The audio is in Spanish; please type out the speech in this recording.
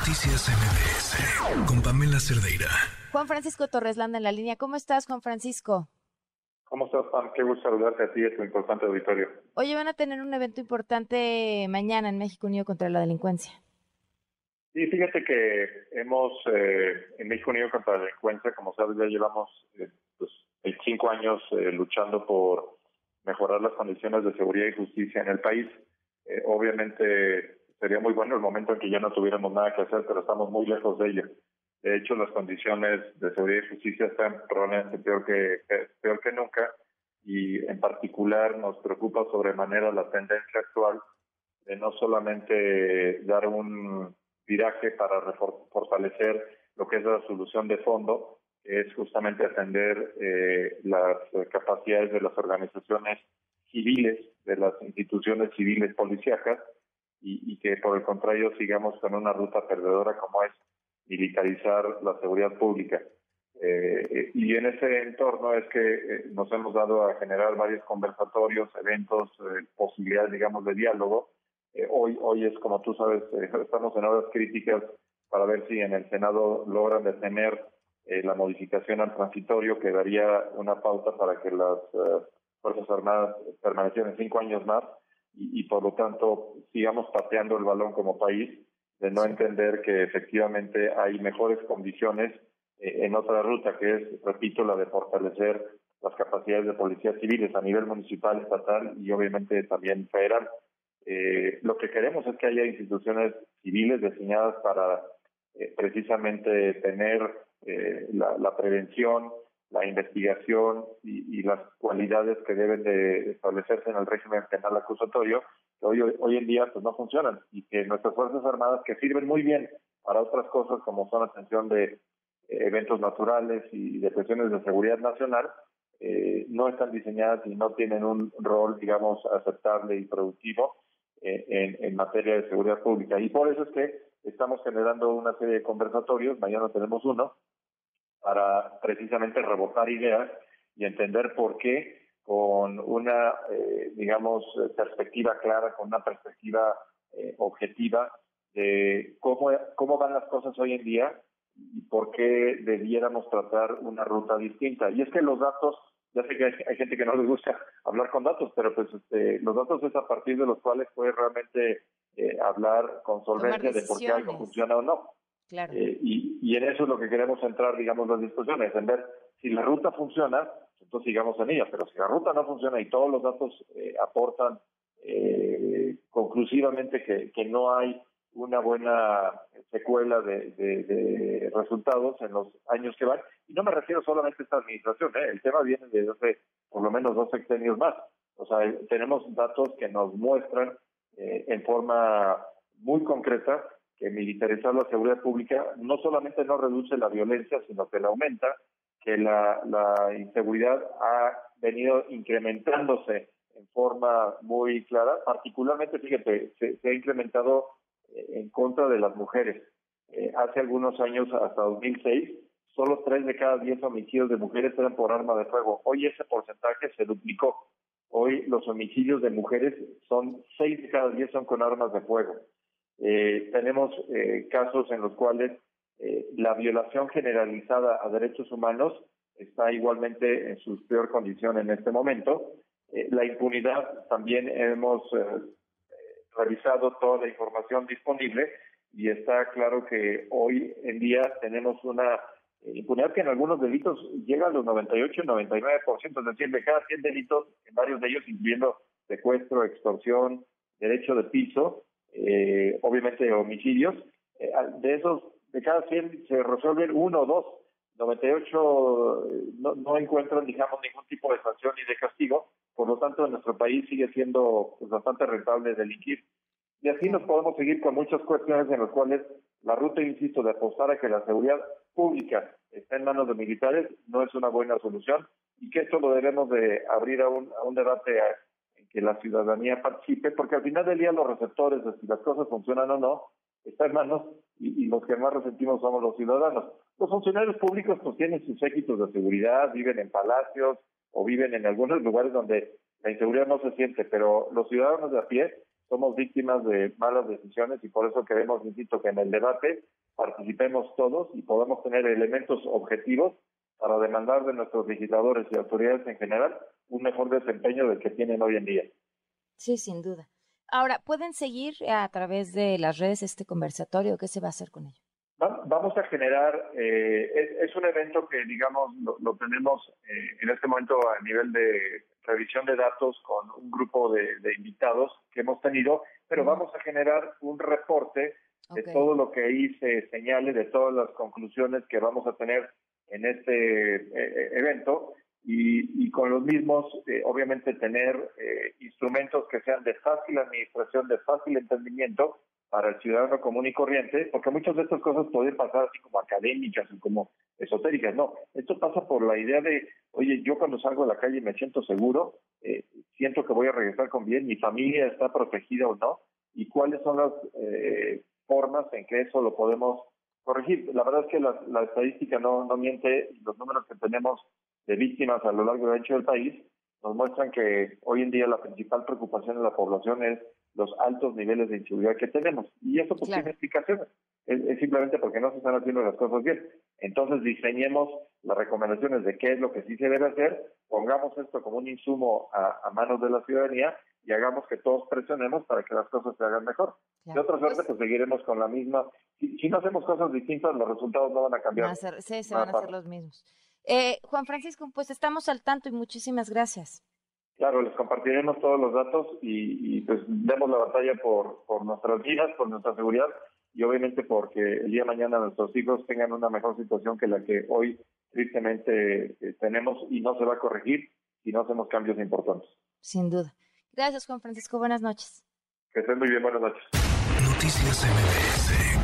Noticias MBS con Pamela Cerdeira. Juan Francisco Torreslanda en la línea. ¿Cómo estás, Juan Francisco? ¿Cómo estás, Pam? Qué gusto saludarte a ti y a tu importante auditorio. Oye, van a tener un evento importante mañana en México Unido contra la Delincuencia. Sí, fíjate que hemos, eh, en México Unido contra la Delincuencia, como sabes, ya llevamos eh, pues, cinco años eh, luchando por mejorar las condiciones de seguridad y justicia en el país. Eh, obviamente sería muy bueno el momento en que ya no tuviéramos nada que hacer, pero estamos muy lejos de ello. De hecho, las condiciones de seguridad y justicia están probablemente peor que, peor que nunca y en particular nos preocupa sobremanera la tendencia actual de no solamente dar un viraje para fortalecer lo que es la solución de fondo, es justamente atender eh, las capacidades de las organizaciones civiles, de las instituciones civiles policíacas, y, que por el contrario sigamos con una ruta perdedora como es militarizar la seguridad pública. Eh, y en ese entorno es que eh, nos hemos dado a generar varios conversatorios, eventos, eh, posibilidades, digamos, de diálogo. hoy, hoy es, como tú sabes, estamos en horas críticas para ver si en el Senado logran detener la modificación al transitorio que daría una pauta para que las Fuerzas Armadas permanecieran cinco años más y, por lo tanto sigamos pateando el balón como país, de no entender que efectivamente hay mejores condiciones eh, en otra ruta, que es, repito, la de fortalecer las capacidades de policías civiles a nivel municipal, estatal y obviamente también federal. Eh, lo que queremos es que haya instituciones civiles diseñadas para eh, precisamente tener la, la, prevención, la investigación y, las cualidades que deben de establecerse en el régimen penal acusatorio, que hoy, hoy en día pues no funcionan y que nuestras Fuerzas Armadas, que sirven muy bien para otras cosas como son atención de eh, eventos naturales y de cuestiones de seguridad nacional, eh, no están diseñadas y no tienen un rol, digamos, aceptable y productivo eh, en, en materia de seguridad pública. Y por eso es que estamos generando una serie de conversatorios, mañana tenemos uno, para precisamente rebotar ideas y entender por qué con una, eh, digamos, perspectiva clara, con una perspectiva eh, objetiva de cómo, cómo van las cosas hoy en día y por qué debiéramos tratar una ruta distinta. Y es que los datos, ya sé que hay, gente que no les gusta hablar con datos, pero pues este, los datos es a partir de los cuales puede realmente eh, hablar con solvencia de por qué algo funciona o no. Eh, y, en eso es lo que queremos entrar, digamos, las discusiones, en ver si la ruta funciona, entonces sigamos en ella, pero si la ruta no funciona y todos los datos eh, aportan eh, conclusivamente que, no hay una buena secuela de, de, resultados en los años que van. Y no me refiero solamente a esta administración, ¿eh? el tema viene de hace por lo menos dos sexenios más. O sea, tenemos datos que nos muestran eh, en forma muy concreta que militarizar la seguridad pública no solamente no reduce la violencia, sino que la aumenta, que la, la inseguridad ha venido incrementándose en forma muy clara, particularmente, fíjate, se, ha incrementado eh, en contra de las mujeres. Eh, hace algunos años, hasta 2006, solo tres de cada diez homicidios de mujeres eran por arma de fuego. Hoy ese porcentaje se duplicó. Hoy los homicidios de mujeres son seis de cada diez son con armas de fuego. Eh, tenemos eh, casos en los cuales eh, la violación generalizada a derechos humanos está igualmente en su peor condición en este momento. la impunidad también hemos revisado toda la información disponible y está claro que hoy en día tenemos una impunidad que en algunos delitos llega a los 98 99%, es decir, de cada 100 delitos, en varios de ellos incluyendo secuestro, extorsión, derecho de piso, eh, obviamente homicidios. Eh, de esos, de cada 100 se resuelven uno o dos. 98 eh, no, no encuentran, digamos, ningún tipo de sanción ni de castigo. Por lo tanto, en nuestro país sigue siendo pues, bastante rentable delinquir. Y así nos podemos seguir con muchas cuestiones en las cuales la ruta, insisto, de apostar a que la seguridad pública está en manos de militares no es una buena solución y que esto lo debemos de abrir a un, a un debate que la ciudadanía participe, porque al final del día los receptores de si las cosas funcionan o no, está en manos y, los que más resentimos somos los ciudadanos. Los funcionarios públicos pues tienen sus éxitos de seguridad, viven en palacios o viven en algunos lugares donde la inseguridad no se siente, pero los ciudadanos de a pie somos víctimas de malas decisiones y por eso queremos, insisto, que en el debate participemos todos y podamos tener elementos objetivos para demandar de nuestros legisladores y autoridades en general un mejor desempeño del que tienen hoy en día. Sí, sin duda. Ahora, ¿pueden seguir a través de las redes este conversatorio? ¿Qué se va a hacer con ello? Vamos a generar, eh, es, un evento que, digamos, lo, tenemos eh, en este momento a nivel de revisión de datos con un grupo de, invitados que hemos tenido, pero vamos a generar un reporte de todo lo que ahí se señale, de todas las conclusiones que vamos a tener en este eh, evento y, con los mismos, obviamente, tener instrumentos que sean de fácil administración, de fácil entendimiento para el ciudadano común y corriente, porque muchas de estas cosas pueden pasar así como académicas y como esotéricas. No, esto pasa por la idea de, oye, yo cuando salgo a la calle me siento seguro, eh, siento que voy a regresar con bien, mi familia está protegida o no, y cuáles son las eh, formas en que eso lo podemos corregir. La verdad es que la, estadística no, no miente, los números que tenemos de víctimas a lo largo y ancho del país nos muestran que hoy en día la principal preocupación de la población es los altos niveles de inseguridad que tenemos. Y eso pues tiene explicaciones. Es, simplemente porque no se están haciendo las cosas bien. Entonces diseñemos las recomendaciones de qué es lo que sí se debe hacer, pongamos esto como un insumo a, manos de la ciudadanía y hagamos que todos presionemos para que las cosas se hagan mejor. De otra suerte, pues, pues seguiremos con la misma. Si, no hacemos cosas distintas, los resultados no van a cambiar. sí, se van a hacer los mismos. Eh, Juan Francisco, pues estamos al tanto y muchísimas gracias. Claro, les compartiremos todos los datos y, pues demos la batalla por, por nuestras vidas, por nuestra seguridad y obviamente porque el día de mañana nuestros hijos tengan una mejor situación que la que hoy tristemente eh, tenemos y no se va a corregir si no hacemos cambios importantes. Sin duda. Gracias, Juan Francisco. Buenas noches. Que estén muy bien. Buenas noches. Noticias MBS